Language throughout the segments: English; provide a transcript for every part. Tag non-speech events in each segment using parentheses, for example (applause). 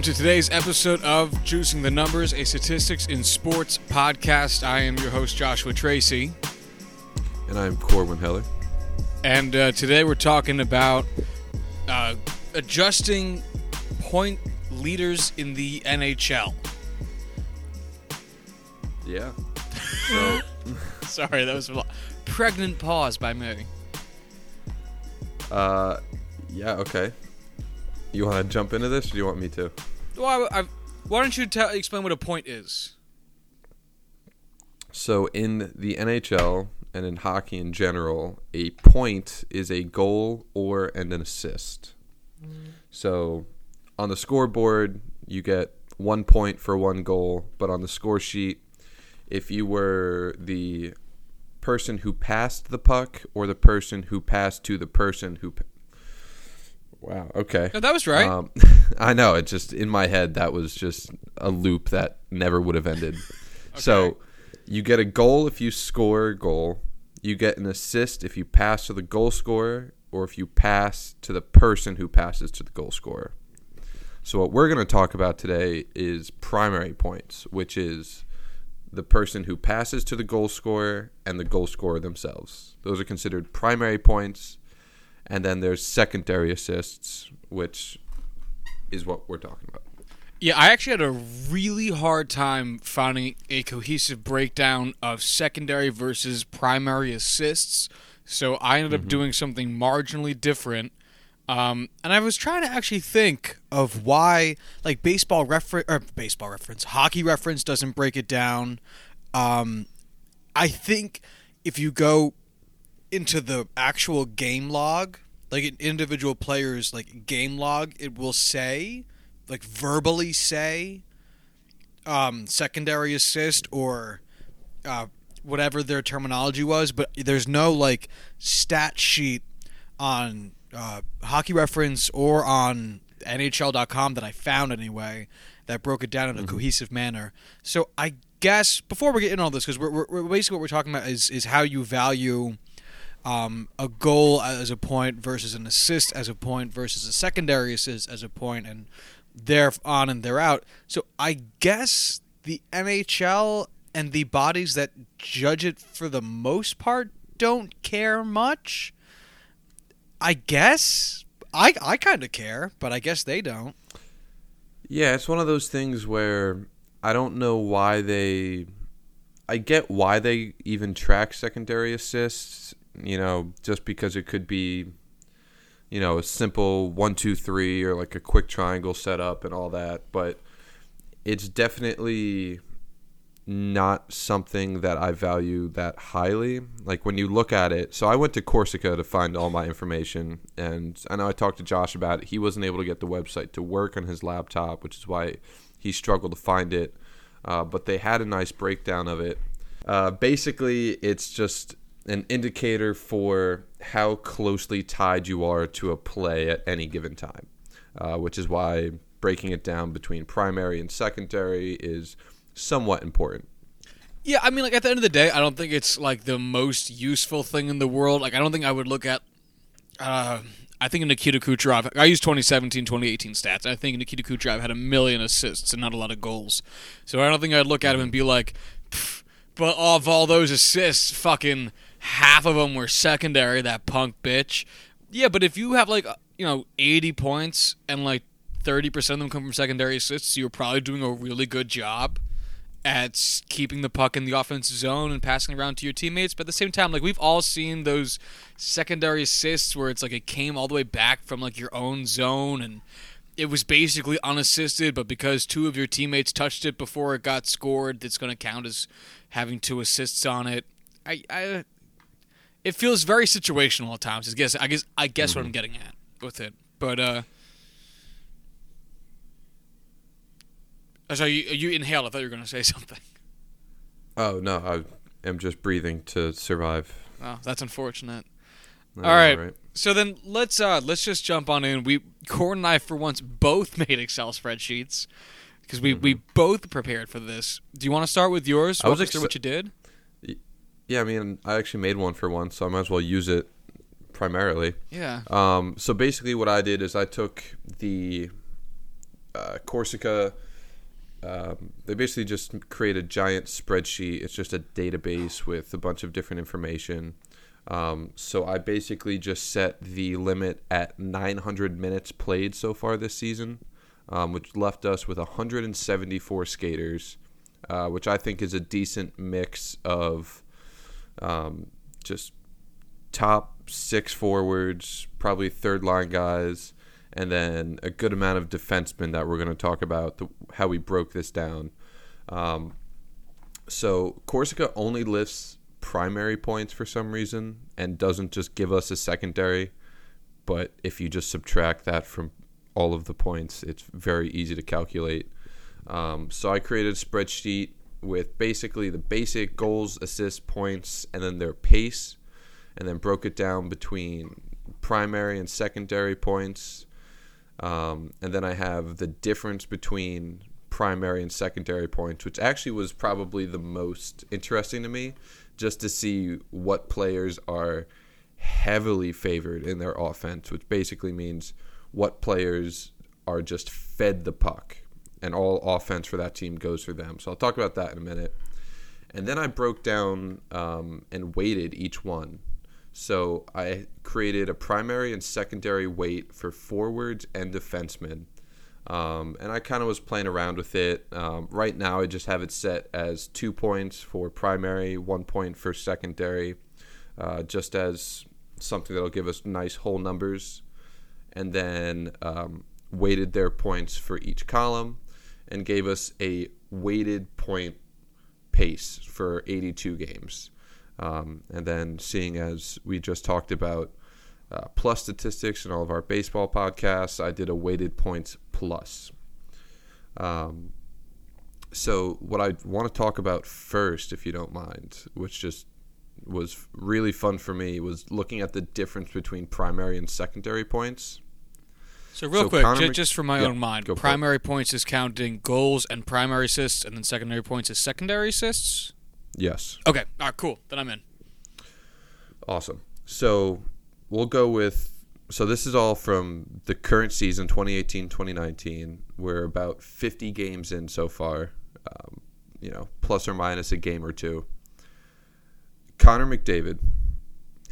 Welcome to today's episode of Juicing the Numbers, a statistics in sports podcast. I am your host, Joshua Tracy. And I'm Corwin Heller. And uh, today we're talking about uh, adjusting point leaders in the NHL. Yeah. (laughs) So, Sorry, that was a pregnant pause by me. uh, yeah, okay. You want to jump into this, or do you want me to? Well, I, I, why don't you tell, explain what a point is? So, in the NHL and in hockey in general, a point is a goal or and an assist. So, on the scoreboard, you get one point for one goal, but on the score sheet, if you were the person who passed the puck or the person who passed to the person who. Wow. Okay. No, that was right. Um, (laughs) I know. It just in my head that was just a loop that never would have ended. (laughs) So you get a goal if you score a goal. You get an assist if you pass to the goal scorer, or if you pass to the person who passes to the goal scorer. So what we're going to talk about today is primary points, which is the person who passes to the goal scorer and the goal scorer themselves. Those are considered primary points. And then there's secondary assists, which is what we're talking about. Yeah, I actually had a really hard time finding a cohesive breakdown of secondary versus primary assists. So I ended up doing something marginally different. Um, and I was trying to actually think of why, like baseball reference or baseball reference, hockey reference doesn't break it down. Um, I think if you go into the actual game log, like an individual player's like game log, it will say, like verbally say, um, secondary assist or uh, whatever their terminology was, but there's no like stat sheet on uh, Hockey Reference or on NHL.com that I found anyway that broke it down in a cohesive manner. So I guess before we get into all this, because we're, we're basically what we're talking about is is how you value um, a goal as a point versus an assist as a point versus a secondary assist as a point, and they're on and they're out. So I guess the NHL and the bodies that judge it for the most part don't care much. I guess I I kind of care, but I guess they don't. Yeah, it's one of those things where I don't know why they. I get why they even track secondary assists, you know, just because it could be, you know, a simple one, two, three, or like a quick triangle setup and all that. But it's definitely not something that I value that highly. Like when you look at it, so I went to Corsica to find all my information, and I know I talked to Josh about it. He wasn't able to get the website to work on his laptop, which is why he struggled to find it. Uh, but they had a nice breakdown of it. Uh, basically, it's just an indicator for how closely tied you are to a play at any given time, uh, which is why breaking it down between primary and secondary is somewhat important. Yeah, I mean, like at the end of the day, I don't think it's like the most useful thing in the world. Like, I don't think I would look at. Uh, I think Nikita Kucherov. I use 2017, 2018 stats. I think Nikita Kucherov had a million assists and not a lot of goals. So I don't think I'd look at him and be like, but of all those assists, fucking half of them were secondary. That punk bitch. Yeah, but if you have like uh, you know 80 points and like 30% of them come from secondary assists, you're probably doing a really good job at keeping the puck in the offensive zone and passing around to your teammates. But at the same time, like we've all seen those secondary assists where it's like it came all the way back from like your own zone and it was basically unassisted, but because two of your teammates touched it before it got scored, it's going to count as having two assists on it. I, I, it feels very situational at times. I guess I guess I guess what I'm getting at with it, but uh. so you, you inhaled. I thought you were going to say (laughs) something. Oh no, I am just breathing to survive. Oh, that's unfortunate. I All right. know, So then let's uh let's just jump on in. We Core and I for once both (laughs) made Excel spreadsheets because we we both prepared for this. Do you want to start with yours? Mm-hmm. I was us what you did. Yeah, I mean, I actually made one for once, so I might as well use it primarily. Yeah. Um, so basically, what I did is I took the uh, Corsica. Um, they basically just create a giant spreadsheet. It's just a database with a bunch of different information. Um, so I basically just set the limit at 900 minutes played so far this season, um, which left us with 174 skaters, uh, which I think is a decent mix of um, just top six forwards, probably third line guys, and then a good amount of defensemen that we're going to talk about the, how we broke this down. Um, so Corsica only lists primary points for some reason and doesn't just give us a secondary. But if you just subtract that from all of the points, it's very easy to calculate. Um, so I created a spreadsheet with basically the basic goals, assists, points, and then their pace, and then broke it down between primary and secondary points. Um, and then I have the difference between primary and secondary points, which actually was probably the most interesting to me, just to see what players are heavily favored in their offense, which basically means what players are just fed the puck and all offense for that team goes for them. So I'll talk about that in a minute. And then I broke down um, and weighted each one. So I created a primary and secondary weight for forwards and defensemen. Um, and I kind of was playing around with it. Um, right now, I just have it set as two points for primary, one point for secondary, uh, just as something that'll give us nice whole numbers. And then um, weighted their points for each column and gave us a weighted point pace for 82 games. Um, and then, seeing as we just talked about uh, plus statistics in all of our baseball podcasts, I did a weighted points plus. Um, so, what I want to talk about first, if you don't mind, which just was really fun for me, was looking at the difference between primary and secondary points. So real So quick, Connor ju- Mc- just for my Yeah, own mind, for it. primary points is counting goals and primary assists, and then secondary points is secondary assists. Yes. Okay, all right, cool. Then I'm in. Awesome. So we'll go with. So this is all from the current season, 2018-2019. We're about 50 games in so far. Um, you know, plus or minus a game or two. Connor McDavid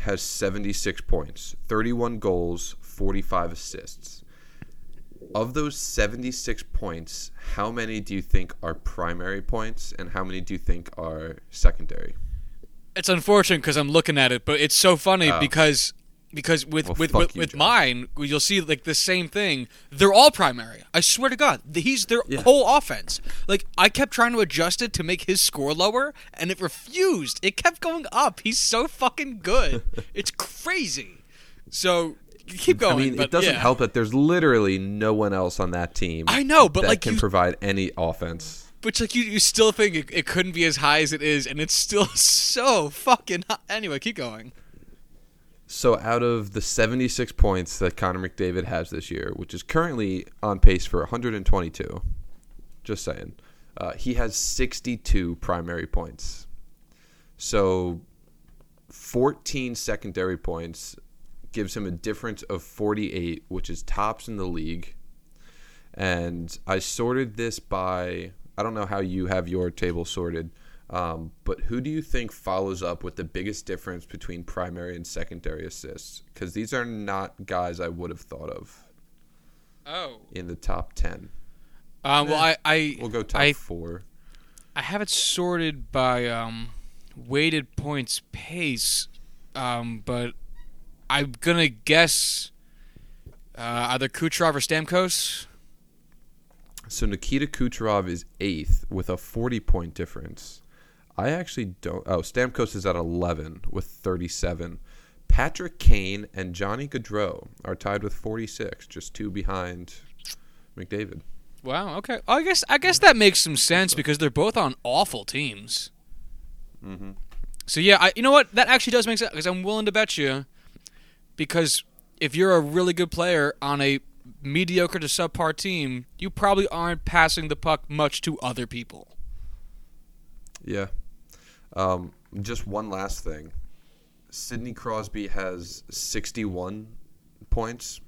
has 76 points, 31 goals, 45 assists. Of those 76 points, how many do you think are primary points and how many do you think are secondary? It's unfortunate because I'm looking at it, but it's so funny Oh. because because with Well, with with, you, with mine, you'll see like the same thing. They're all primary. I swear to God, he's their Yeah. whole offense. Like I kept trying to adjust it to make his score lower, and it refused. It kept going up. He's so fucking good. (laughs) it's crazy. So keep going. I mean, but it doesn't yeah. help that there's literally no one else on that team. I know, but, that like, can you- provide any offense. But like you, you still think it, it couldn't be as high as it is, and it's still (laughs) so fucking. High. Anyway, keep going. So out of the 76 points that Connor McDavid has this year, which is currently on pace for 122, just saying, uh, he has 62 primary points. So 14 secondary points gives him a difference of 48, which is tops in the league. And I sorted this by I don't know how you have your table sorted, um, but who do you think follows up with the biggest difference between primary and secondary assists? Because these are not guys I would have thought of Oh. in the top 10. Uh, well, I I We'll go top I, four. I have it sorted by um, weighted points pace, um, but I'm gonna guess uh, either Kucherov or Stamkos. So Nikita Kucherov is eighth with a 40 point difference. I actually don't. Oh, Stamkos is at 11 with 37. Patrick Kane and Johnny Gaudreau are tied with 46, just two behind McDavid. Wow. Okay. I guess I guess that makes some sense because they're both on awful teams. Mm-hmm. So yeah, I, you know what? That actually does make sense because I'm willing to bet you because if you're a really good player on a mediocre to subpar team, you probably aren't passing the puck much to other people. Yeah. Um, just one last thing. Sidney Crosby has 61 points.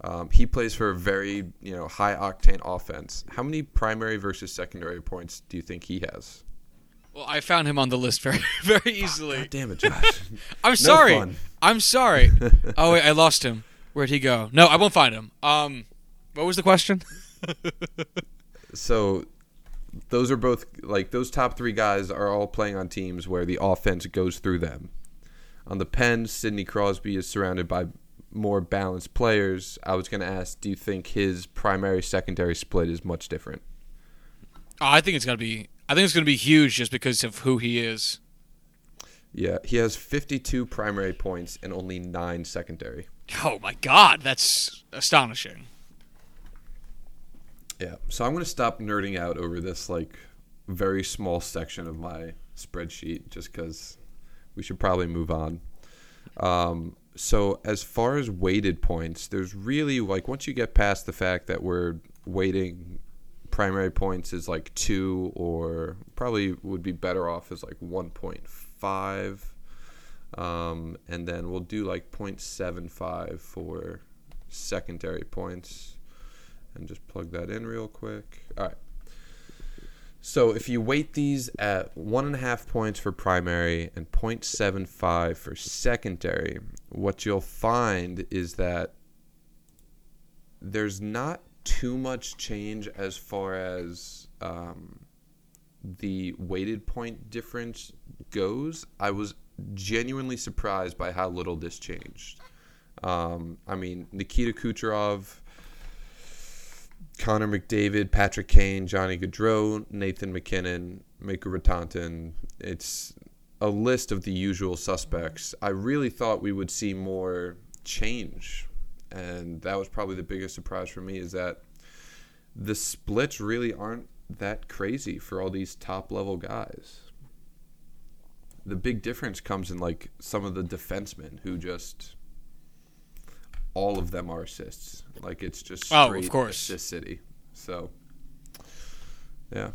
Um, he plays for a very you know high octane offense. How many primary versus secondary points do you think he has? Well, I found him on the list very (laughs) very easily. God damn it, Josh! (laughs) I'm sorry. I'm (laughs) sorry. oh wait, I lost him. Where'd he go? No, I won't find him. Um, what was the question? so those are both like those top three guys are all playing on teams where the offense goes through them. On the Pens, Sidney Crosby is surrounded by more balanced players. I was going to ask, do you think his primary secondary split is much different? Oh, I think it's going to be. I think it's going to be huge just because of who he is. Yeah, he has 52 primary points and only nine secondary. Oh my God, that's astonishing. Yeah, so I'm going to stop nerding out over this like very small section of my spreadsheet just because we should probably move on. Um, so as far as weighted points, there's really like once you get past the fact that we're weighting primary points is like two or probably would be better off as like 1.5 um, and then we'll do like 0.75 for secondary points. And just plug that in real quick. All right. So if you weight these at one and a half points for primary and 0.75 for secondary, what you'll find is that there's not too much change as far as um, the weighted point difference goes. I was genuinely surprised by how little this changed. Um, I mean, Nikita Kucherov Connor McDavid, Patrick Kane, Johnny Gaudreau, Nathan MacKinnon, Mikko Rantanen. It's a list of the usual suspects. I really thought we would see more change, and that was probably the biggest surprise for me is that the splits really aren't that crazy for all these top level guys. The big difference comes in like some of the defensemen who just all of them are assists. Like it's just oh, of course, assist city. So yeah.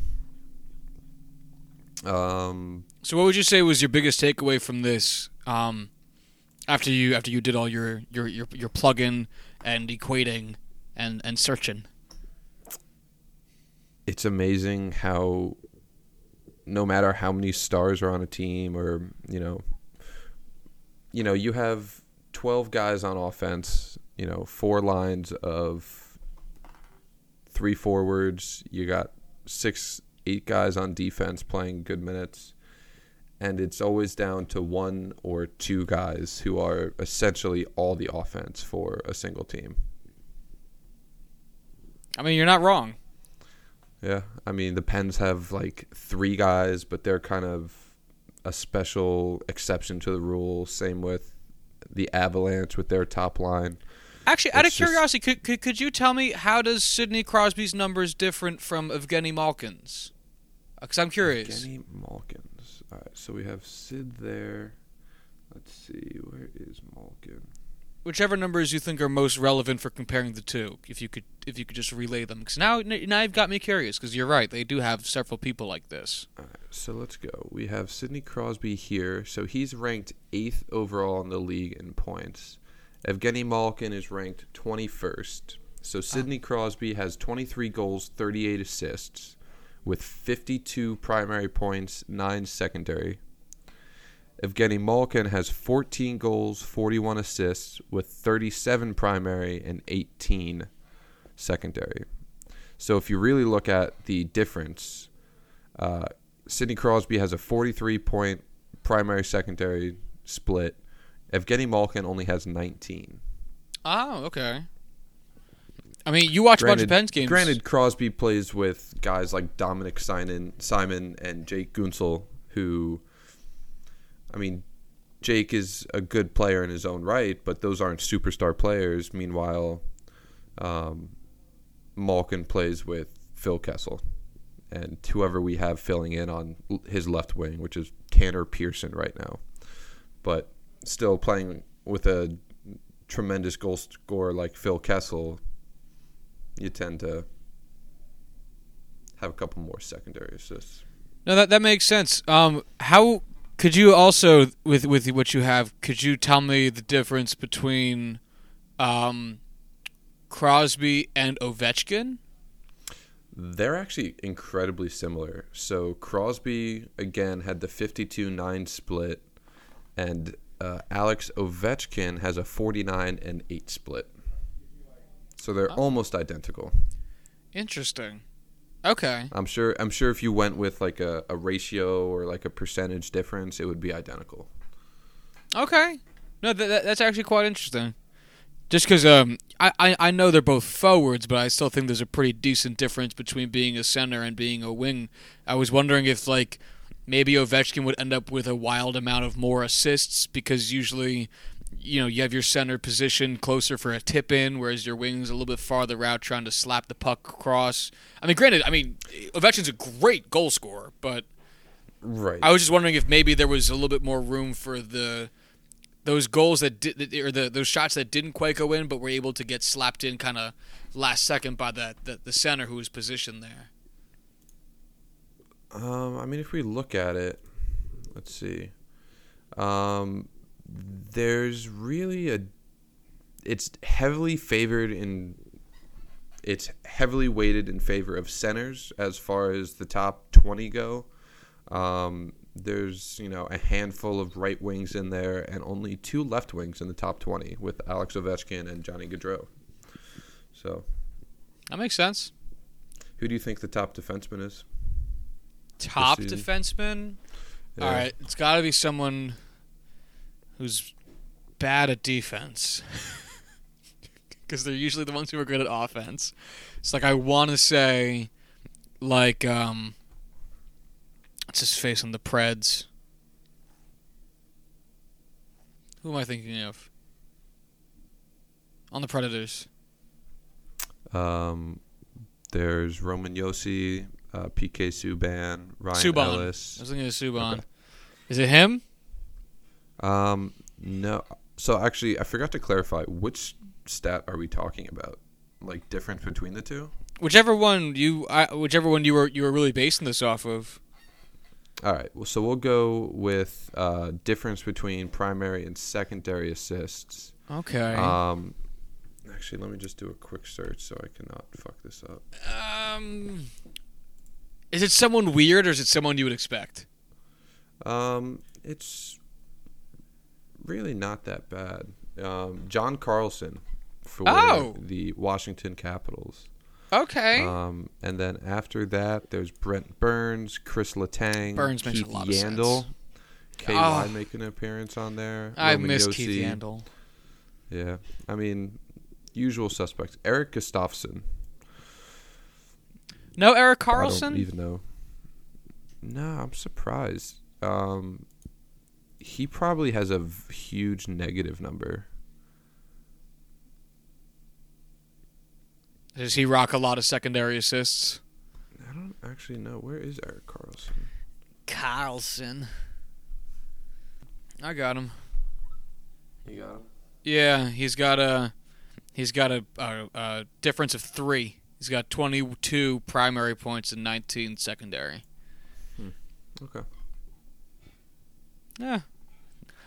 Um. So what would you say was your biggest takeaway from this? Um, after you after you did all your your your your plug-in and equating and and searching. It's amazing how no matter how many stars are on a team or you know you know you have 12 guys on offense, you know, four lines of three forwards. You got six, eight guys on defense playing good minutes. And it's always down to one or two guys who are essentially all the offense for a single team. I mean, you're not wrong. Yeah. I mean, the Pens have like three guys, but they're kind of a special exception to the rule. Same with the Avalanche with their top line. Actually, out of curiosity, could, could could you tell me how does Sidney Crosby's numbers different from Evgeny Malkin's? Because I'm curious. Evgeny Malkin's. All right, so we have Sid there. Let's see, where is Malkin? Whichever numbers you think are most relevant for comparing the two, if you could, if you could just relay them, because now, now you've got me curious. Because you're right, they do have several people like this. All right, so let's go. We have Sidney Crosby here, so he's ranked eighth overall in the league in points. Evgeny Malkin is ranked 21st. So ah. Sidney Crosby has 23 goals, 38 assists, with 52 primary points, 9 secondary. Evgeny Malkin has 14 goals, 41 assists, with 37 primary and 18 secondary. So if you really look at the difference, uh, Sidney Crosby has a 43 point primary secondary split. Evgeny Malkin only has 19. Oh, okay. I mean, you watch granted, a bunch of Pens games. Granted, Crosby plays with guys like Dominic Simon, Simon and Jake Guentzel, who, I mean, Jake is a good player in his own right, but those aren't superstar players. Meanwhile, um, Malkin plays with Phil Kessel and whoever we have filling in on his left wing, which is Tanner Pearson right now. But still playing with a tremendous goal scorer like Phil Kessel, you tend to have a couple more secondary assists. No, that that makes sense. Um, how Could you also, with with what you have, could you tell me the difference between um, Crosby and Ovechkin? They're actually incredibly similar. So Crosby again had the 52-9 split, and uh, Alex Ovechkin has a 49 and 8 split. So they're Oh. almost identical. Interesting. Okay. I'm sure. I'm sure if you went with like a, a ratio or like a percentage difference, it would be identical. Okay. No, that, that's actually quite interesting. Just because um, I, I, I know they're both forwards, but I still think there's a pretty decent difference between being a center and being a wing. I was wondering if, like, maybe Ovechkin would end up with a wild amount of more assists because usually, you know, you have your center position closer for a tip in, whereas your wing's a little bit farther out trying to slap the puck across. I mean, granted, I mean, Ovechkin's a great goal scorer, but Right. I was just wondering if maybe there was a little bit more room for the those goals that did or the those shots that didn't quite go in, but were able to get slapped in kind of last second by the, the the center who was positioned there. Um, I mean, if we look at it, let's see. Um, there's really a. It's heavily favored in. It's heavily weighted in favor of centers as far as the top twenty go. Um, there's you know a handful of right wings in there, and only two left wings in the top twenty with Alex Ovechkin and Johnny Gaudreau. So, That makes sense. who do you think the top defenseman is? Top defenseman. Yeah. All right, it's got to be someone who's bad at defense. (laughs) Because they're usually the ones who are good at offense. It's like I want to say, like, um, what's his face on the Preds? Who am I thinking of? On the Predators. Um, there's Roman Josi, uh, PK Subban, Ryan Subban. I Ellis. was thinking of Subban. Okay. Is it him? Um, no. So actually, I forgot to clarify which stat are we talking about? Like difference between the two? Whichever one you, I, whichever one you were you were really basing this off of. All right. Well, so we'll go with uh, difference between primary and secondary assists. Okay. Um, actually, let me just do a quick search so I cannot fuck this up. Um, is it someone weird or is it someone you would expect? Um, it's really not that bad. Um, John Carlson for Oh. the Washington Capitals. Okay. Um, and then after that, there's Brent Burns, Chris Letang, Burns makes a Keith lot of Yandle. sense. KY Oh. making an appearance on there. I Roman miss Josi. Keith Yandle. Yeah, I mean, usual suspects. Eric Gustafsson. No, Eric I Karlsson. don't even though. No, I'm surprised. Um, he probably has a v- huge negative number. Does he rock a lot of secondary assists? I don't actually know where is Eric Karlsson. Karlsson. I got him. You got him. Yeah, he's got a he's got a, a, a difference of three. He's got 22 primary points and 19 secondary. Hmm. Okay. Yeah.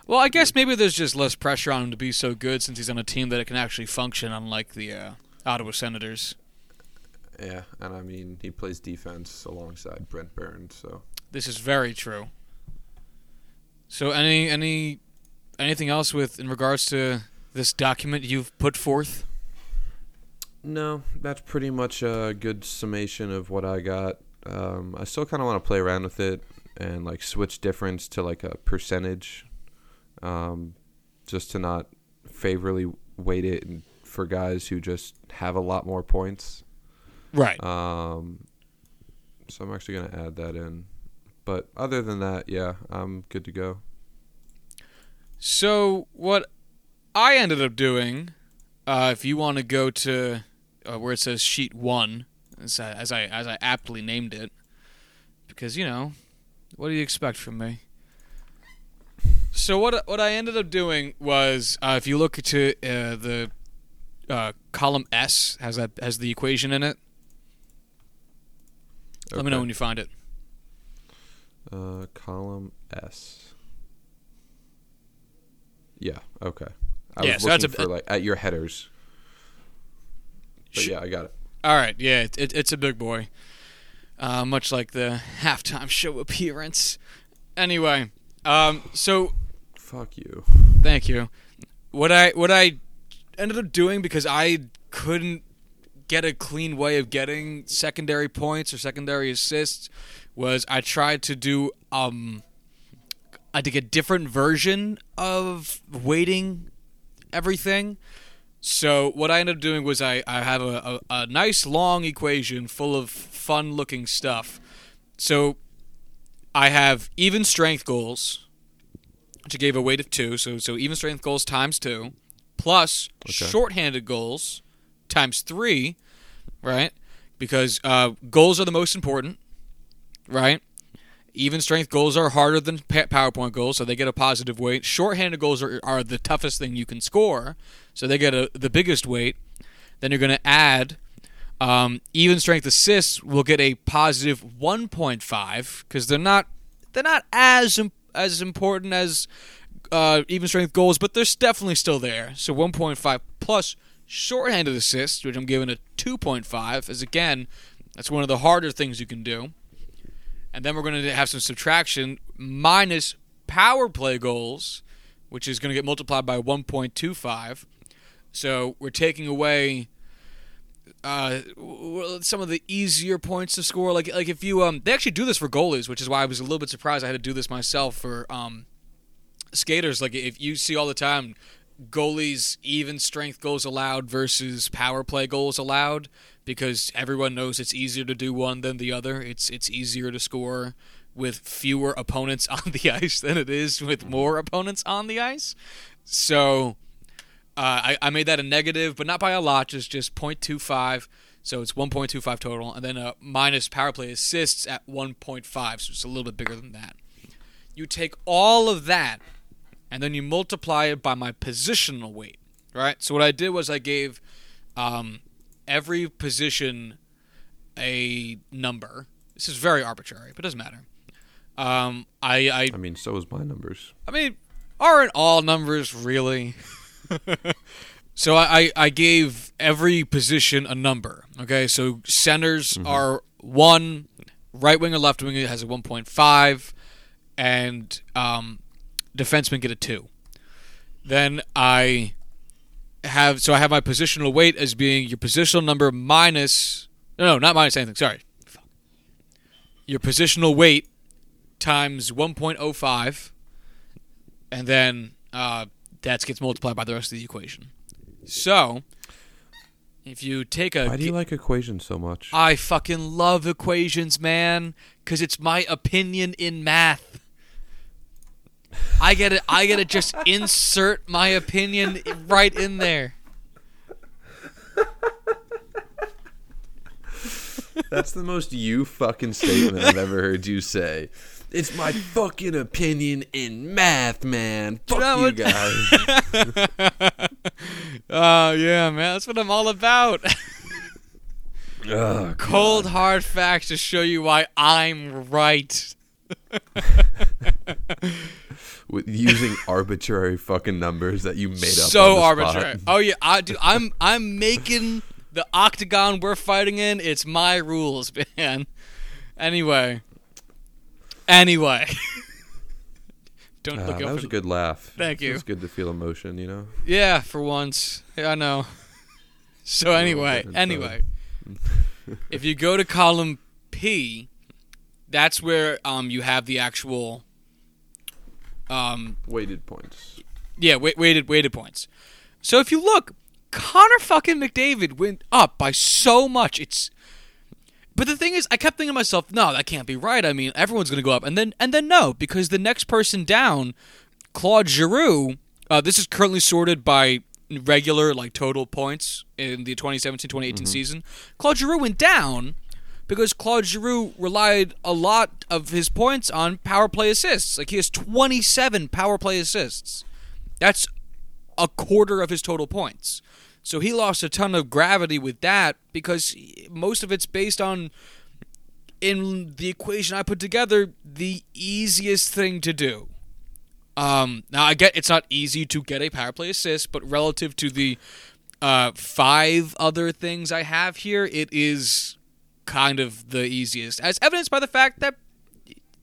Well, I guess maybe there's just less pressure on him to be so good since he's on a team that it can actually function, unlike the uh, Ottawa Senators. Yeah, and I mean he plays defense alongside Brent Burns, so This is very true. So, any any anything else with in regards to this document you've put forth? no, that's pretty much a good summation of what I got. Um, I still kind of want to play around with it and like switch difference to like a percentage, um, just to not favorably weight it for guys who just have a lot more points. Right. Um, so I'm actually gonna add that in. But other than that, yeah, I'm good to go. So what I ended up doing, uh, if you want to go to uh, where it says sheet one, as I, as I as I aptly named it, because you know, what do you expect from me? So what what I ended up doing was, uh, if you look to uh, the uh, column S has that has the equation in it. Let me know when you find it. Uh, column S. Yeah. Okay. I Yeah, was so that's looking a- for like at your headers. But Sh- yeah, I got it. All right, yeah, it, it, it's a big boy. Uh, much like the halftime show appearance. Anyway, um, so Fuck you. thank you. What I what I ended up doing because I couldn't get a clean way of getting secondary points or secondary assists was I tried to do um I did a different version of weighting everything. So what I ended up doing was I, I have a, a, a nice long equation full of fun looking stuff. So I have even strength goals, which I gave a weight of two. So so even strength goals times two, plus Okay. shorthanded goals times three, right? Because uh, goals are the most important, right? Even strength goals are harder than PowerPoint goals, so they get a positive weight. Shorthanded goals are, are the toughest thing you can score, so they get a, the biggest weight. Then you're going to add um, even strength assists will get a positive 1.5 because they're not they're not as as important as uh, even strength goals, but they're definitely still there. So 1.5 plus shorthanded assists, which I'm giving a 2.5, is again that's one of the harder things you can do. And then we're going to have some subtraction minus power play goals, which is going to get multiplied by 1.25. So we're taking away uh, some of the easier points to score. Like like if you um they actually do this for goalies, which is why I was a little bit surprised I had to do this myself for um skaters. Like if you see all the time goalies even strength goals allowed versus power play goals allowed because everyone knows it's easier to do one than the other. It's it's easier to score with fewer opponents (laughs) on the ice than it is with more opponents on the ice. So uh, I, I made that a negative, but not by a lot, just just 0.25. So it's 1.25 total, and then uh, minus power play assists at 1.5, so it's a little bit bigger than that. You take all of that, and then you multiply it by my positional weight, right? So what I did was I gave um, every position a number. This is very arbitrary, but it doesn't matter. Um, I, I I mean, so is my numbers. I mean, aren't all numbers really? (laughs) (laughs) so I, I I gave every position a number. Okay, so centers are one, right wing or left wing has a one point five, and um, defensemen get a two. Then I have so I have my positional weight as being your positional number minus no no not minus anything sorry your positional weight times 1.05 and then uh, that gets multiplied by the rest of the equation. So, if you take a, Why do you like equations so much? I fucking love equations, man, because it's my opinion in math. I get it. I get to just (laughs) insert my opinion right in there. That's the most you fucking statement I've ever heard you say. It's my fucking opinion in math, man. Fuck you guys. (laughs) Oh yeah, man, that's what I'm all about. (laughs) Oh, Ugh, Cold hard facts to show you why I'm right. (laughs) with using arbitrary fucking numbers that you made up. so arbitrary. Spot. Oh yeah, I do. I'm I'm making the octagon we're fighting in. It's my rules, man. Anyway, anyway. (laughs) Don't Ah, look that up. was a good laugh. Thank you. It's good to feel emotion, you know. Yeah, for once. Yeah, I know. (laughs) So anyway, anyway, if you go to column P, that's where um you have the actual um Weighted points. Yeah, wait, weighted weighted points. So if you look, Connor fucking McDavid went up by so much. It's but the thing is, I kept thinking to myself, no, that can't be right. I mean, everyone's going to go up, and then and then no, because the next person down, Claude Giroux. Uh, this is currently sorted by regular like total points in the 2017-2018 season. Claude Giroux went down because Claude Giroux relied a lot of his points on power play assists. Like he has 27 power play assists. That's a quarter of his total points. So he lost a ton of gravity with that because most of it's based on in the equation I put together the easiest thing to do. Um, now I get it's not easy to get a power play assist, but relative to the uh, five other things I have here, it is kind of the easiest, as evidenced by the fact that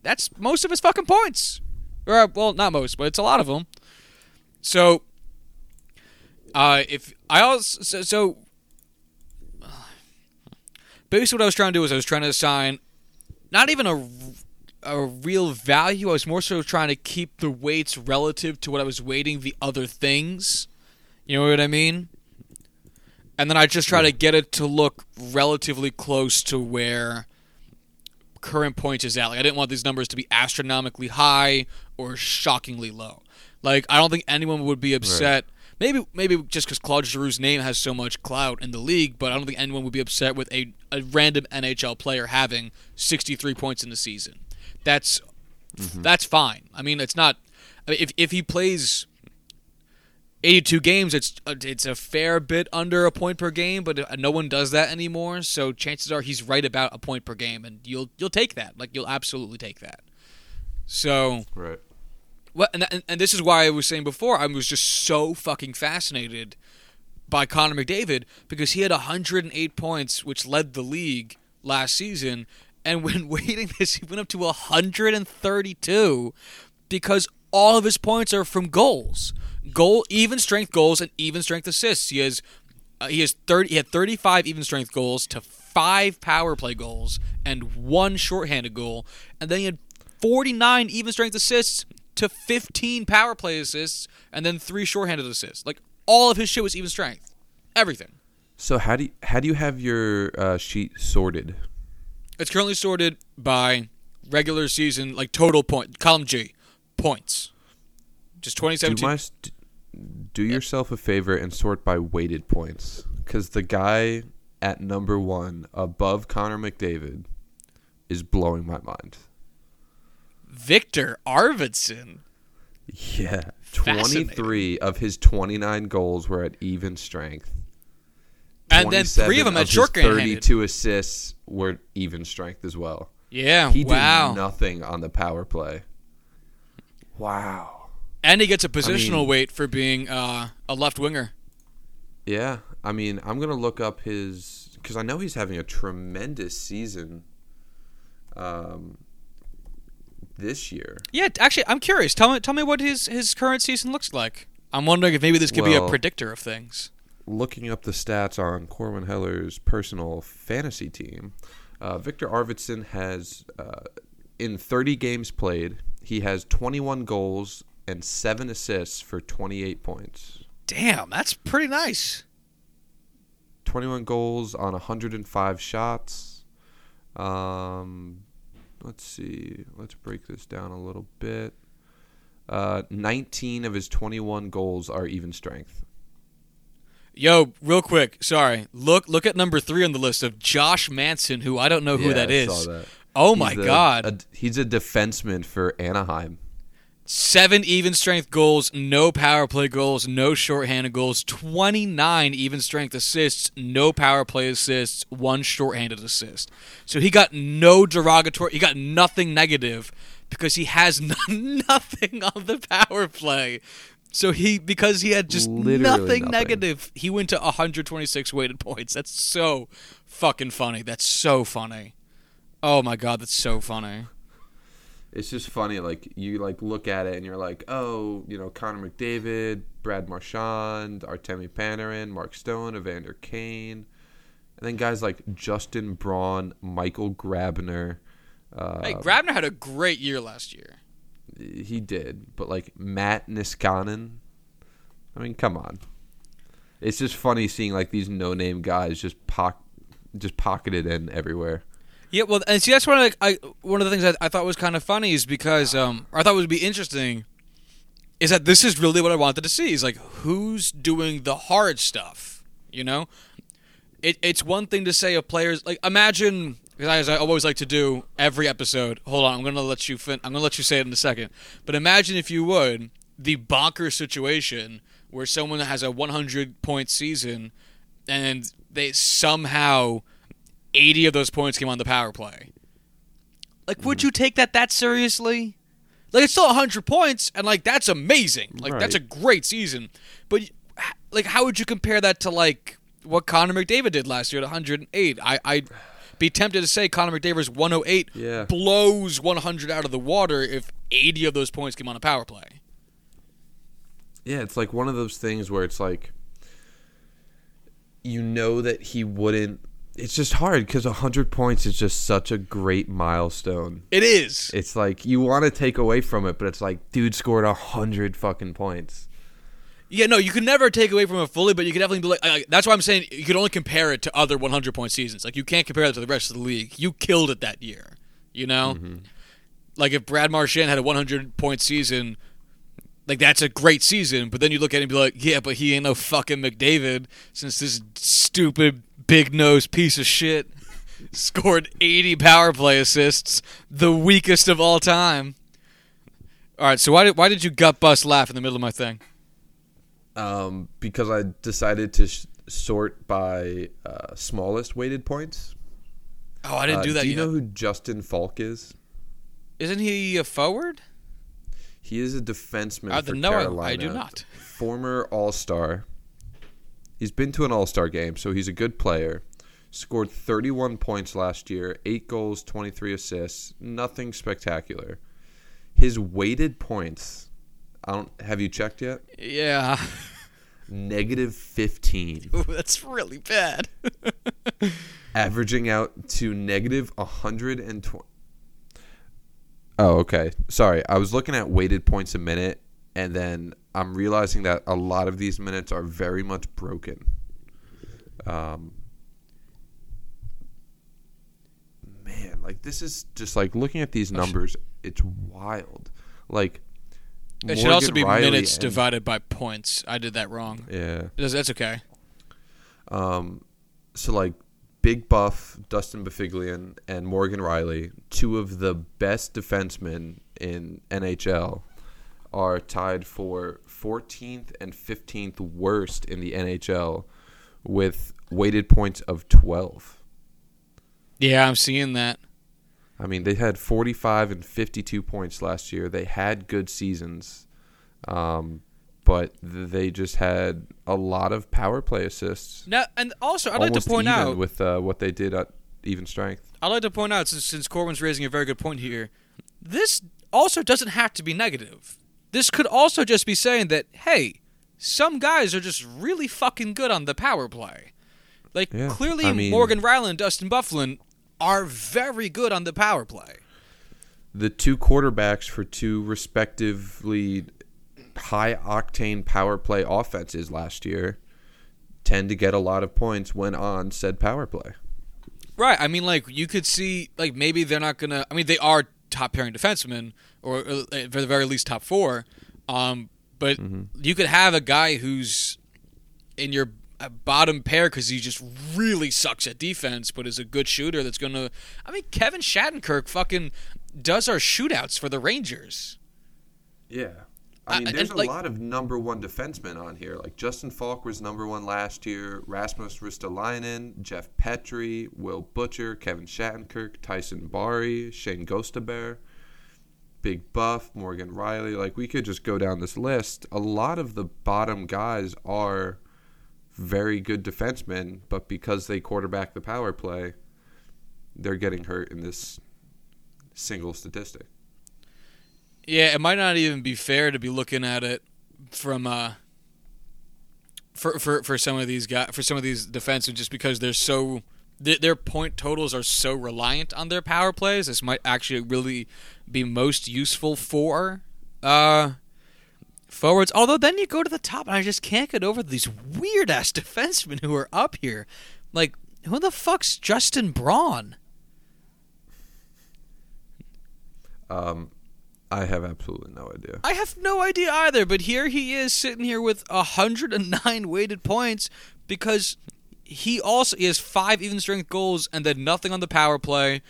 that's most of his fucking points. Or well, not most, but it's a lot of them. So, uh, if I also so, so basically what I was trying to do was I was trying to assign not even a a real value. I was more so trying to keep the weights relative to what I was weighting the other things. You know what I mean? And then I just try to get it to look relatively close to where current points is at. Like I didn't want these numbers to be astronomically high or shockingly low. Like I don't think anyone would be upset. Right. Maybe maybe just because Claude Giroux's name has so much clout in the league, but I don't think anyone would be upset with a, a random NHL player having 63 points in the season. That's mm-hmm. that's fine. I mean, it's not. I mean, if if he plays 82 games, it's it's a fair bit under a point per game, but no one does that anymore. So chances are he's right about a point per game, and you'll you'll take that. Like you'll absolutely take that. So right. Well, and, and, and this is why I was saying before I was just so fucking fascinated by Connor McDavid because he had 108 points, which led the league last season, and (laughs) when waiting this, he went up to 132 because all of his points are from goals, goal even strength goals and even strength assists. He has uh, he has 30 he had 35 even strength goals to five power play goals and one shorthanded goal, and then he had 49 even strength assists to 15 power play assists and then three shorthanded assists. Like all of his shit was even strength, everything. So how do you, how do you have your uh, sheet sorted? It's currently sorted by regular season, like total point, column G, points. Just 2017. Do, my, do yourself a favor and sort by weighted points. Because the guy at number one above Connor McDavid is blowing my mind. Viktor Arvidsson. Yeah. 23 of his 29 goals were at even strength and then three of them had short Thirty-two assists were even strength as well. Yeah, he wow. did nothing on the power play. Wow. And he gets a positional I mean, weight for being uh, a left winger. Yeah, I mean, I'm gonna look up his because I know he's having a tremendous season. Um, this year. Yeah, actually, I'm curious. Tell me, tell me what his his current season looks like. I'm wondering if maybe this could well, be a predictor of things looking up the stats on Corwin Heller's personal fantasy team, uh, Viktor Arvidsson has, uh, in 30 games played, he has 21 goals and seven assists for 28 points. Damn, that's pretty nice. 21 goals on 105 shots. Um, let's see. Let's break this down a little bit. Uh, 19 of his 21 goals are even strength. Yo, real quick, sorry. Look look at number three on the list of Josh Manson, who I don't know who yeah, that is. That. Oh he's my a, god. A, he's a defenseman for Anaheim. Seven even strength goals, no power play goals, no shorthanded goals, 29 even strength assists, no power play assists, one shorthanded assist. So he got no derogatory, he got nothing negative because he has (laughs) nothing on the power play. So he because he had just nothing, nothing, negative, he went to 126 weighted points. That's so fucking funny. That's so funny. Oh my god, that's so funny. It's just funny, like you like look at it and you're like, oh, you know, Connor McDavid, Brad Marchand, Artemi Panarin, Mark Stone, Evander Kane, and then guys like Justin Braun, Michael Grabner. Uh, hey, Grabner had a great year last year he did, but like Matt Niskanen, I mean, come on. It's just funny seeing like these no-name guys just pock, just pocketed in everywhere. Yeah, well, and see, that's one of the, I, one of the things that I thought was kind of funny is because um, I thought would be interesting is that this is really what I wanted to see is like who's doing the hard stuff, you know? It, it's one thing to say of players like imagine as I always like to do every episode. Hold on, I'm gonna let you fin- I'm gonna let you say it in a second. But imagine if you would the bonker situation where someone has a 100 point season and they somehow 80 of those points came on the power play. Like, would you take that that seriously? Like it's still 100 points, and like that's amazing. Like that's a great season. But h- like, how would you compare that to like what Connor McDavid did last year at 108? I I'd be tempted to say Connor McDavid's 108 Yeah. blows 100 out of the water if 80 of those points came on a power play. Yeah, it's like one of those things where it's like you know that he wouldn't. It's just hard because hundred points is just such a great milestone. It is. It's like you want to take away from it, but it's like, dude scored a hundred fucking points. Yeah, no, you can never take away from it fully, but you can definitely be like. That's why I'm saying you could only compare it to other 100 point seasons. Like you can't compare it to the rest of the league. You killed it that year. You know, mm-hmm. like if Brad Marchand had a 100 point season, like that's a great season. But then you look at it and be like, yeah, but he ain't no fucking McDavid since this stupid big nose piece of shit (laughs) scored 80 power play assists, the weakest of all time. All right, so why did why did you gut bust laugh in the middle of my thing? Um, because I decided to sh- sort by uh, smallest weighted points. Oh, I didn't Uh, do that Do you yet. know who Justin Faulk is? Isn't he a forward? He is a defenseman Uh, for no, Carolina. I do not. Former All Star. He's been to an All Star game, so he's a good player. Scored 31 points last year, eight goals, 23 assists. Nothing spectacular. His weighted points. I don't. Have you checked yet? Yeah. (laughs) Negative 15, Ooh, that's really bad. (laughs) averaging out to negative 120. Oh, okay. Sorry, I was looking at weighted points a minute, and then I'm realizing that a lot of these minutes are very much broken. Um, man, like this is just like looking at these numbers, it's wild. Like it should also be Riley minutes and- divided by points. I did that wrong. Yeah. That's, that's okay. Um, so like Big Buff, Dustin Byfuglien, and Morgan Rielly, two of the best defensemen in NHL, are tied for 14th and 15th worst in the NHL, with weighted points of 12. Yeah, I'm seeing that. I mean, they had 45 and 52 points last year. They had good seasons, um, but they just had a lot of power play assists. Now, and also, I'd like to point out. with uh, what they did at even strength. I'd like to point out, since, since Corbin's raising a very good point here, this also doesn't have to be negative. This could also just be saying that, hey, some guys are just really fucking good on the power play. Like, Yeah, clearly, I mean- Morgan Rielly and Dustin Byfuglien are very good on the power play. the two quarterbacks for two respectively high octane power play offenses last year tend to get a lot of points when on said power play. Right. I mean, like you could see, like maybe they're not gonna. I mean, they are top pairing defensemen, or uh, at the very least top four. Um, but you could have a guy who's in your uh, bottom pair because he just really sucks at defense, but is a good shooter. That's gonna. I mean, Kevin Shattenkirk fucking does our shootouts for the Rangers. Yeah. I- I mean, there's a like- lot of number one defensemen on here. Like Justin Faulk was number one last year. Rasmus Ristolainen, Jeff Petry, Will Butcher, Kevin Shattenkirk, Tyson Barrie, Shayne Gostisbehere, Big Buff, Morgan Rielly. Like we could just go down this list. A lot of the bottom guys are very good defensemen, but because they quarterback the power play, they're getting hurt in this single statistic. Yeah, it might not even be fair to be looking at it from uh for for for some of these guys for some of these defensemen just because they're so their, point totals are so reliant on their power plays. This might actually really be most useful for uh forwards. Although then you go to the top and I just can't get over these weird ass defensemen who are up here. Like who the fuck's Justin Braun? Um, I have absolutely no idea. I have no idea either, but here he is sitting here with 109 weighted points because he also he has five even strength goals and then nothing on the power play,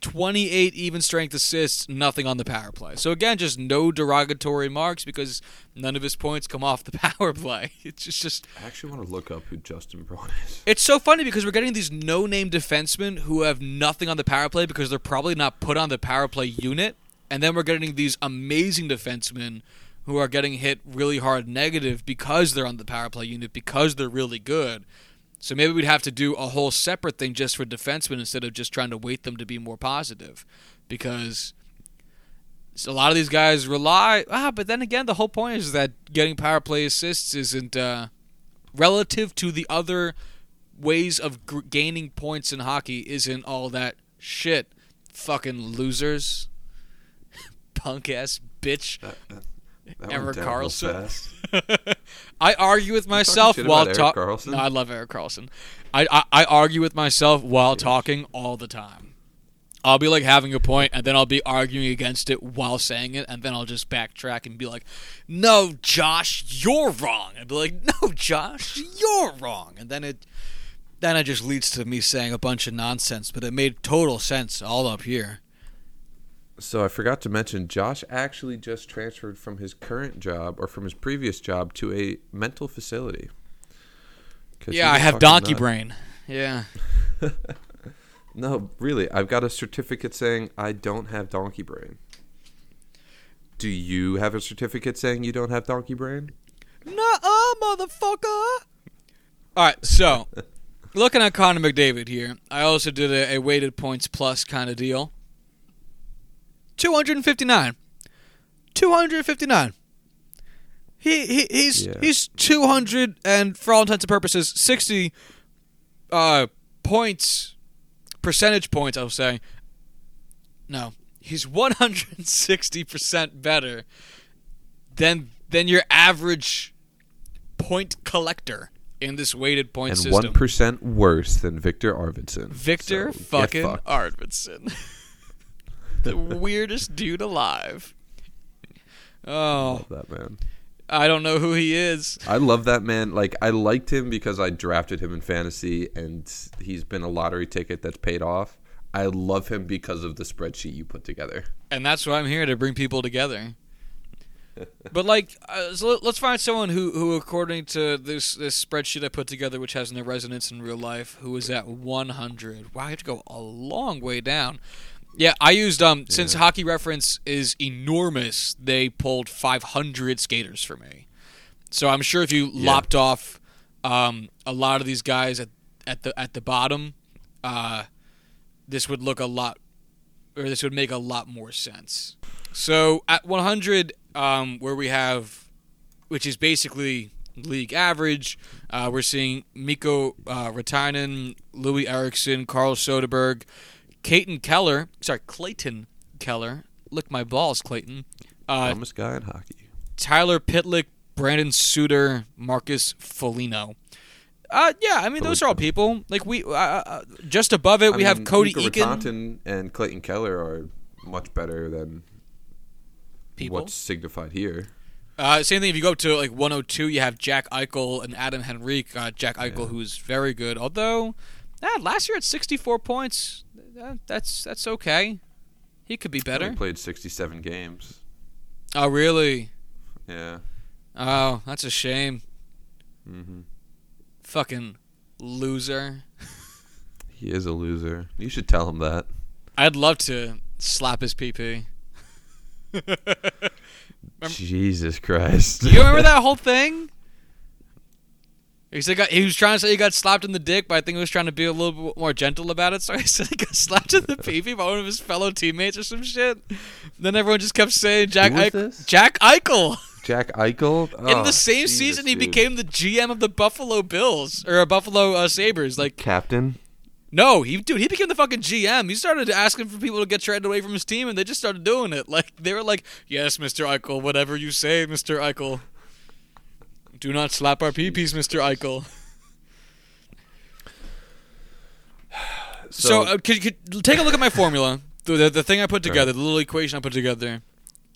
28 even strength assists, nothing on the power play. So again, just no derogatory marks because none of his points come off the (laughs) power play. It's just just I actually want to look up who Justin Braun is. it's so funny because we're getting these no-name defensemen who have nothing on the power play because they're probably not put on the power play unit. And then we're getting these amazing defensemen who are getting hit really hard negative because they're on the power play unit because they're really good. So maybe we'd have to do a whole separate thing just for defensemen instead of just trying to wait them to be more positive, because a lot of these guys rely. Ah, but then again, the whole point is that getting power play assists isn't uh, relative to the other ways of g- gaining points in hockey. Isn't all that shit? Fucking losers, punk ass bitch. That, that, that Karlsson. fast. (laughs) I argue with myself while talking. No, I love Erik Karlsson. I, I I argue with myself while talking all the time. I'll be like having a point, and then I'll be arguing against it while saying it, and then I'll just backtrack and be like, "No, Josh, you're wrong." I'd be like, "No, Josh, you're wrong," and then it then it just leads to me saying a bunch of nonsense. But it made total sense all up here. So I forgot to mention, Josh actually just transferred from his current job or from his previous job to a mental facility. Yeah, I have donkey brain. Yeah. (laughs) No, really, I've got a certificate saying I don't have donkey brain. Do you have a certificate saying you don't have donkey brain? Nuh-uh, motherfucker. All right, so (laughs) looking at Connor McDavid here, I also did a, a weighted points plus kind of deal. 259. 259. He, he he's Yeah. he's 200 and for all intents and purposes 60 uh points percentage points I'll say. No, he's 160% better than than your average point collector in this weighted point and system. And one percent worse than Viktor Arvidsson. Viktor So, fucking. Arvidsson. (laughs) the weirdest dude alive. (laughs) Oh, Love that man. I don't know who he is. I love that man. Like I liked him because I drafted him in fantasy, and he's been a lottery ticket that's paid off. I love him because of the spreadsheet you put together. And that's why I'm here to bring people together. (laughs) but like, uh, so let- let's find someone who, who, according to this this spreadsheet I put together, which has no resonance in real life, who is at 100. Wow, I have to go a long way down. Yeah, I used um since Hockey Reference is enormous, they pulled 500 skaters for me. So I'm sure if you Yeah. lopped off um a lot of these guys at at the at the bottom, uh, this would look a lot or this would make a lot more sense. So at 100, um, where we have, which is basically league average, uh, we're seeing Miko uh, Loui Eriksson, Carl Soderberg, Clayton Keller. Sorry, Clayton Keller. Lick my balls, Clayton. Uh, Dumbest guy in hockey. Tyler Pitlick, Brandon Sutter, Marcus Foligno. Uh, yeah, I mean those are all people. Like we, uh, uh, just above it, I we have Cody Eakin. And Clayton Keller are much better than People. what's signified here. Uh, same thing. If you go up to like 102, you have Jack Eichel and Adam Henrique. Uh, Jack Eichel, Yeah. who's very good. Although, uh, last year at 64 points, uh, that's that's okay. He could be better. only played 67 games. Oh, really? Yeah. Oh, that's a shame. Mm-hmm. Fucking loser. He is a loser. You should tell him that. I'd love to slap his PP. (laughs) Jesus Christ. you remember that whole thing? He said got, he was trying to say he got slapped in the dick, but I think he was trying to be a little bit more gentle about it. (laughs) So he said he got slapped in the (laughs) pee by one of his fellow teammates or some shit. Then everyone just kept saying Jack Who was Eich- this? Jack Eichel. Jack Eichel? in Oh, the same Jesus, season, he dude. became the GM of the Buffalo Bills or uh, Buffalo uh, Sabres. Like, captain. no, he dude, he became the fucking GM. He started asking for people to get traded away from his team, and they just started doing it. Like they were like, "Yes, Mister Eichel, whatever you say, Mister Eichel. Do not slap our peepees, Mister Eichel." So, uh, could, could take a look at my formula, the, the the thing I put together, the little equation I put together.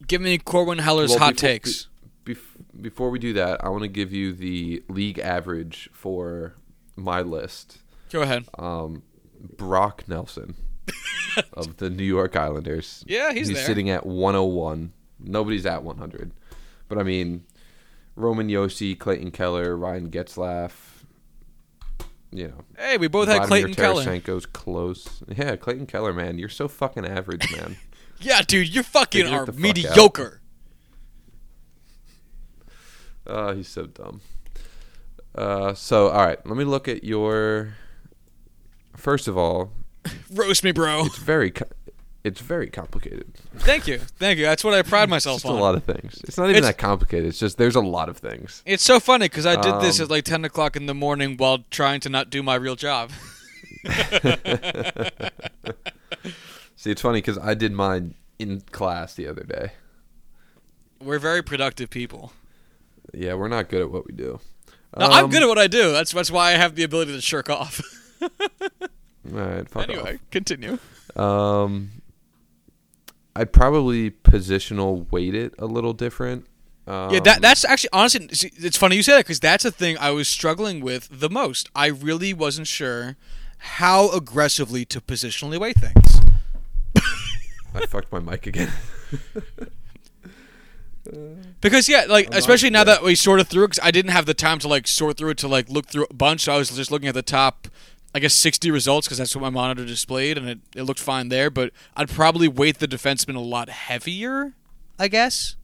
Give me Corwin Heller's Well, hot before- takes. bef- before we do that, I want to give you the league average for my list. Go ahead. Um, Brock Nelson (laughs) of the New York Islanders. Yeah, he's there. sitting at 101. Nobody's at 100. But I mean, Roman Josi, Clayton Keller, Ryan Getzlaf. You know, Hey, we both had Vladimir Clayton Keller. Tarasenko's close. Yeah, Clayton Keller, man, you're so fucking average, man. (laughs) Yeah, dude, you fucking Figure are the fuck out. mediocre. Uh, he's so dumb. Uh, so all right, let me look at your. First of all, Roast me, bro. it's very, co- it's very complicated. Thank you, thank you. That's what I pride It's myself just on. a lot of things. It's not even It's- that complicated. It's just there's a lot of things. It's so funny because I did this Um, at like ten o'clock in the morning while trying to not do my real job. (laughs) See, it's funny because I did mine in class the other day. We're very productive people. Yeah, we're not good at what we do. No, I'm Um, good at what I do. That's that's why I have the ability to shirk off. (laughs) All right, anyway, continue. Um, I'd probably positional weight it a little different. Um, yeah, that that's actually honestly, it's funny you say that because that's a thing I was struggling with the most. I really wasn't sure how aggressively to positionally weight things. (laughs) I fucked my mic again. (laughs) Because yeah, like I'm especially now that we sorted through, because I didn't have the time to like sort through it to like look through a bunch. So I was just looking at the top, I guess sixty results because that's what my monitor displayed, and it, it looked fine there. But I'd probably weight the defenseman a lot heavier. I guess.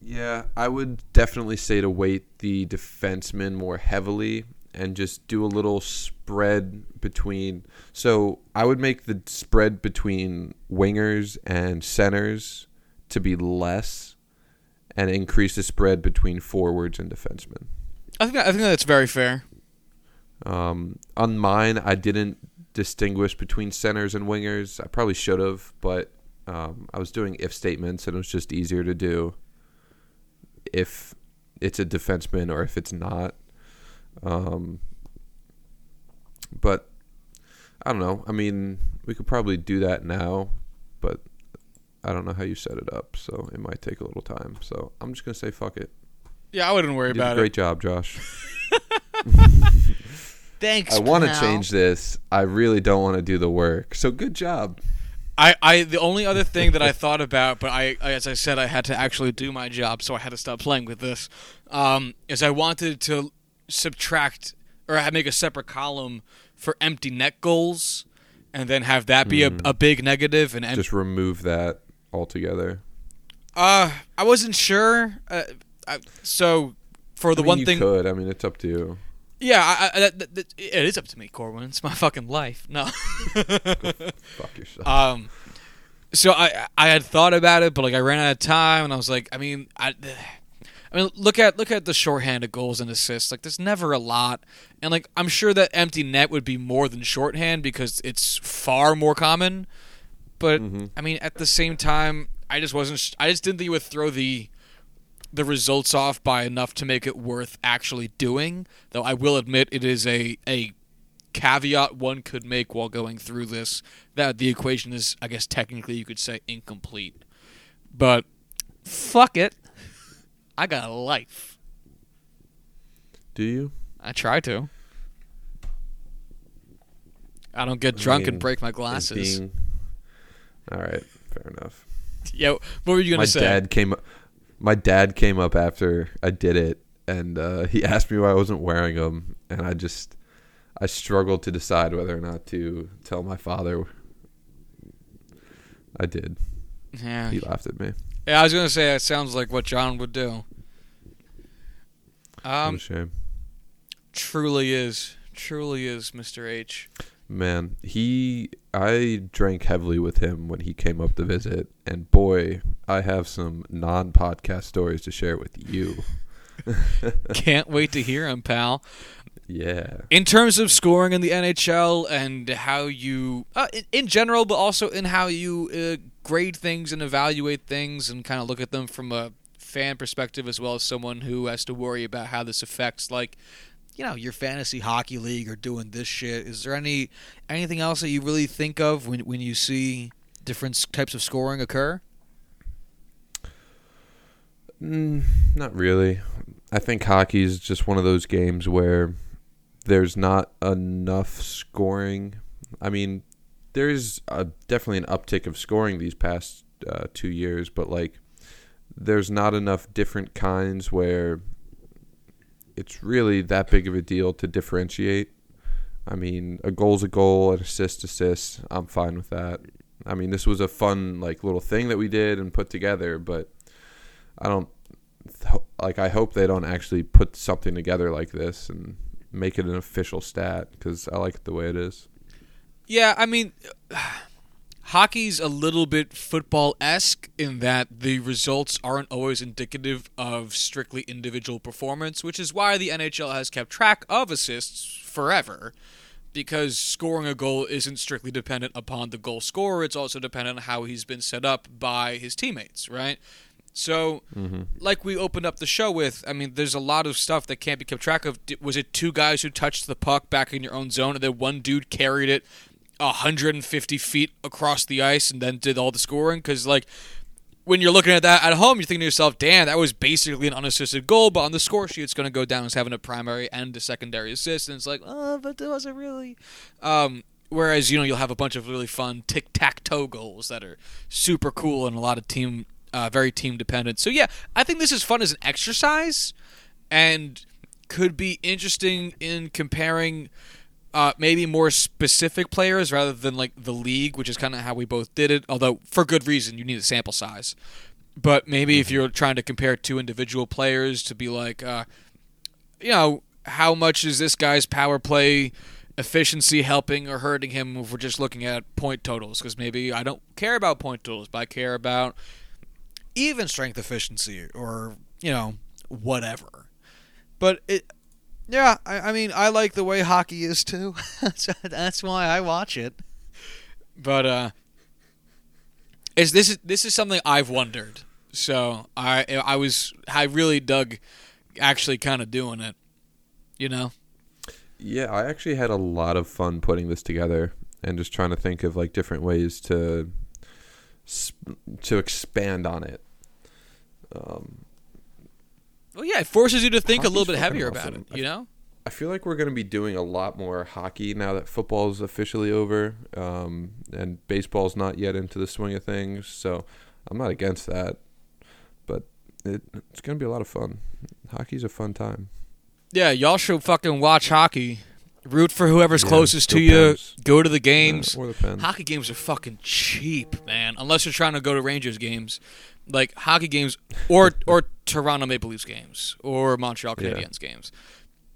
Yeah, I would definitely say to weight the defenseman more heavily and just do a little spread between. So I would make the spread between wingers and centers to be less and increase the spread between forwards and defensemen. I think I think that's very fair. Um, on mine, I didn't distinguish between centers and wingers. I probably should have, but um, I was doing if statements, and it was just easier to do if it's a defenseman or if it's not. Um, but I don't know. I mean, we could probably do that now, but I don't know how you set it up, so it might take a little time. So I'm just gonna say fuck it. Yeah, I wouldn't worry You did a about great it. Great job, Josh. (laughs) (laughs) Thanks. I want to change this. I really don't want to do the work. So good job. I, I the only other thing that I thought about, but I as I said, I had to actually do my job, so I had to stop playing with this. Um, is I wanted to subtract or have- make a separate column for empty net goals, and then have that be a, a big negative and em- Just remove that altogether. uh I wasn't sure. Uh, I, so for the I mean, one you thing, could. I mean, it's up to you. Yeah, I, I, that, that, that- it is up to me, Corwin. It's my fucking life. No. Fuck yourself. Um, so I I had thought about it, but like I ran out of time, and I was like, I mean, I, (sighs) I mean, look at look at the shorthanded goals and assists. Like, there's never a lot, and like I'm sure that empty net would be more than shorthand because it's far more common. But mm-hmm. I mean, at the same time, I just wasn't. I just didn't think it would throw the the results off by enough to make it worth actually doing. Though I will admit, it is a a caveat one could make while going through this that the equation is, I guess, technically you could say incomplete. But fuck it, I got a life. do you? I try to. I don't get drunk mean, and break my glasses. being- All right, fair enough. Yo, what were you gonna my say? dad came. My dad came up after I did it, and uh, he (laughs) asked me why I wasn't wearing them, and I just, I struggled to decide whether or not to tell my father. I did. Yeah. He laughed at me. yeah, I was gonna say it sounds like what John would do. Um, a shame. truly is, truly is, Mr. H. Man, he I drank heavily with him when he came up to visit, and boy, I have some non-podcast stories to share with you. (laughs) Can't wait to hear him, pal. Yeah. In terms of scoring in the NHL and how you, uh, in, in general, but also in how you uh, grade things and evaluate things and kind of look at them from a fan perspective as well as someone who has to worry about how this affects, like, you know, your fantasy hockey league or doing this shit. Is there any anything else that you really think of when when you see different types of scoring occur? Mm, not really. I think hockey is just one of those games where there's not enough scoring. I mean, there's a, definitely an uptick of scoring these past uh, two years, but like, there's not enough different kinds where it's really that big of a deal to differentiate. I mean, a goal's a goal, an assist, assist. I'm fine with that. I mean, this was a fun like little thing that we did and put together, but I don't like. I hope they don't actually put something together like this and make it an official stat because I like it the way it is. Yeah, I mean, hockey's a little bit football esque in that the results aren't always indicative of strictly individual performance, which is why the NHL has kept track of assists forever because scoring a goal isn't strictly dependent upon the goal scorer. It's also dependent on how he's been set up by his teammates, right? So, mm-hmm. like we opened up the show with, I mean, there's a lot of stuff that can't be kept track of. Was it two guys who touched the puck back in your own zone, and then one dude carried it 150 feet across the ice and then did all the scoring? Because, like, when you're looking at that at home, you're thinking to yourself, damn, that was basically an unassisted goal, but on the score sheet, it's going to go down as having a primary and a secondary assist. And it's like, oh, but it wasn't really. Um, whereas, you know, you'll have a bunch of really fun tic tac toe goals that are super cool and a lot of team, uh, very team dependent. So, yeah, I think this is fun as an exercise and could be interesting in comparing uh, maybe more specific players rather than like the league, which is kind of how we both did it. Although for good reason, you need a sample size. But maybe mm-hmm. if you're trying to compare two individual players to be like, uh, you know, how much is this guy's power play efficiency helping or hurting him if we're just looking at point totals? Because maybe I don't care about point totals, but I care about even strength efficiency or you know whatever. But it yeah, I, I mean, I like the way hockey is too. (laughs) that's, why I watch it. But uh, is this is this is something I've wondered. So I I was I really dug actually kind of doing it. You know. Yeah, I actually had a lot of fun putting this together and just trying to think of like different ways to to expand on it. Um, well, yeah, it forces you to think Hockey's a little bit heavier awesome. about it. You know. I feel like we're going to be doing a lot more hockey now that football's officially over, um, and baseball's not yet into the swing of things. So I'm not against that, but it, it's going to be a lot of fun. Hockey's a fun time. Yeah, y'all should fucking watch hockey. Root for whoever's yeah, closest to you. Go to the games. Yeah, or the Hockey games are fucking cheap, man. Unless you're trying to go to Rangers games like hockey games or or Toronto Maple Leafs games or Montreal Canadiens yeah. games.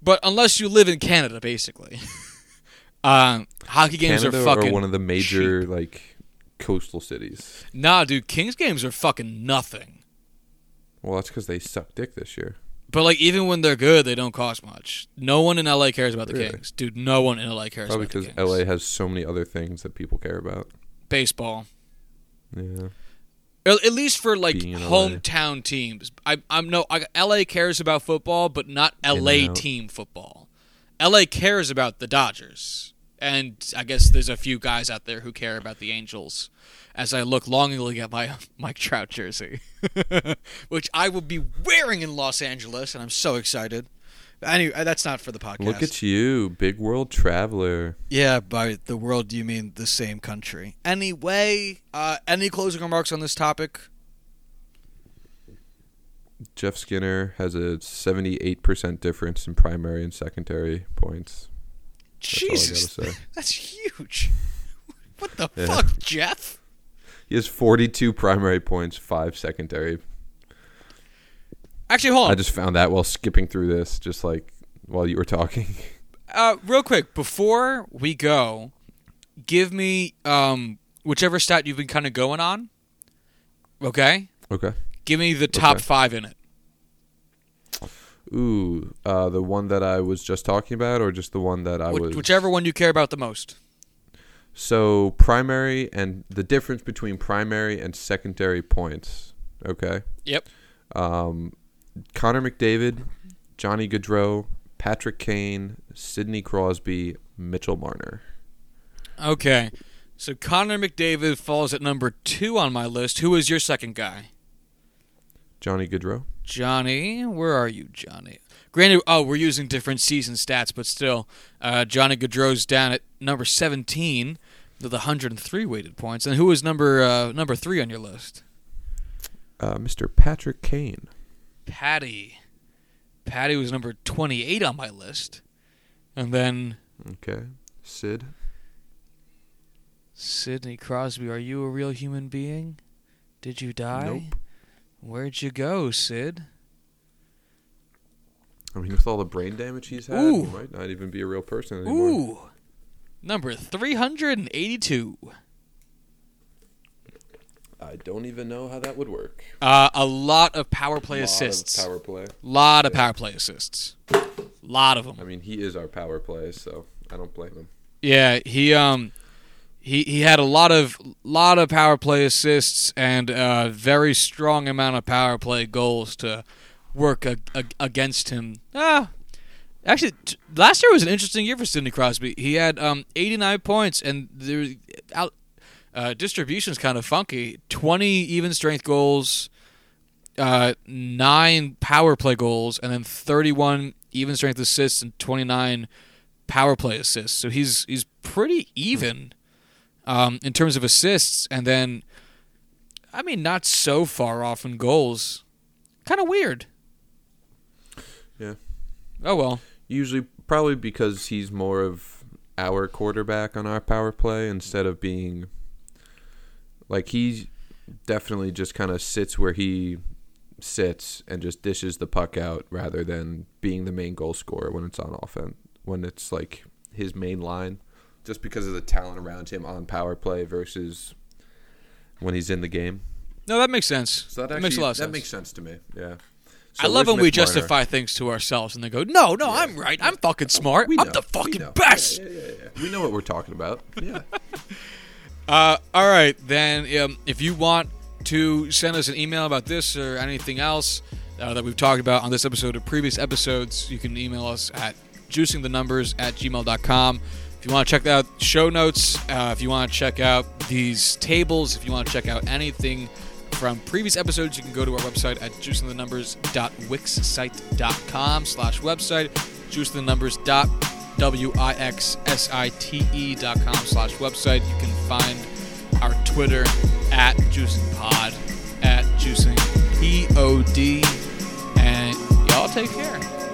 But unless you live in Canada, basically, (laughs) um, hockey games Canada are fucking Or one of the major cheap. like coastal cities. Nah, dude, Kings games are fucking nothing. Well, that's because they suck dick this year. But like, even when they're good, they don't cost much. No one in LA cares about the really? Kings, dude. No one in LA cares. Probably because LA has so many other things that people care about. Baseball. Yeah. At least for like hometown teams. I, I'm no. I, LA cares about football, but not LA team football. LA cares about the Dodgers, and I guess there's a few guys out there who care about the Angels. As I look longingly at my um, (laughs) Mike Trout jersey, (laughs) which I will be wearing in Los Angeles, and I'm so excited. Anyway, uh, that's not for the podcast. Look at you, big world traveler. Yeah, by the world you mean the same country. Anyway, uh, any closing remarks on this topic? Jeff Skinner has a 78% difference in primary and secondary points. That's Jesus, (laughs) that's huge. What the yeah. fuck, Jeff? He has 42 primary points, five secondary. Actually, hold on. I just found that while skipping through this, just like while you were talking. (laughs) Uh, real quick, before we go, give me um, whichever stat you've been kind of going on. Okay. Okay. Give me the top okay. five in it. Ooh, uh, the one that I was just talking about, or just the one that I was. Whichever one you care about the most. So primary and the difference between primary and secondary points. Okay. Yep. Um, Connor McDavid, Johnny Gaudreau, Patrick Kane, Sidney Crosby, Mitchell Marner. Okay. So Connor McDavid falls at number two on my list. Who is your second guy? Johnny Gaudreau. Johnny, where are you, Johnny? Granted, oh, we're using different season stats, but still, uh, Johnny Gaudreau's down at number 17 with 103 weighted points. And who is number uh, number three on your list? Uh, Mr. Patrick Kane. Patty. Patty was number 28 on my list. And then. Okay. Sid. Sidney Crosby, are you a real human being? Did you die? Nope. Where'd you go, Sid? I mean, with all the brain damage he's had, Ooh. he might not even be a real person anymore. Ooh. Number 382. I don't even know how that would work. Uh, a lot of power play Lot of assists. power play. lot of power play assists. lot of them. I mean, he is our power play, so I don't blame him. Yeah, he um he he had a lot of lot of power play assists and a very strong amount of power play goals to work a, a, against him. Ah, actually, t- last year was an interesting year for Sidney Crosby. He had um 89 points and there out uh, distribution's kind of funky. 20 even strength goals, uh, nine power play goals, and then 31 even strength assists and 29 power play assists. So he's he's pretty even um, in terms of assists, and then I mean not so far off in goals. Kind of weird. Yeah. Oh well. Usually, probably because he's more of our quarterback on our power play instead of being like he definitely just kind of sits where he sits and just dishes the puck out rather than being the main goal scorer when it's on offense when it's like his main line just because of the talent around him on power play versus when he's in the game. No, that makes sense. So that, that actually, makes a lot of that sense. makes sense to me. Yeah. I love where's when we Mitch Marner? justify things to ourselves and they go, "No, no, I'm right. I'm fucking smart. We I'm know, the we fucking know. best." Yeah, yeah, yeah, yeah. We know what we're talking about. Yeah. (laughs) Uh, all right, then. Um, if you want to send us an email about this or anything else uh, that we've talked about on this episode or previous episodes, you can email us at juicingthenumbers at gmail.com. If you want to check out show notes, uh, if you want to check out these tables, if you want to check out anything from previous episodes, you can go to our website at juicingthenumbers.wixsite.com slash website, juicingthenumbers.com W-I-X-S-I-T-E dot com slash website. You can find our Twitter at juicingpod, at Juicing juicingpod, and y'all take care.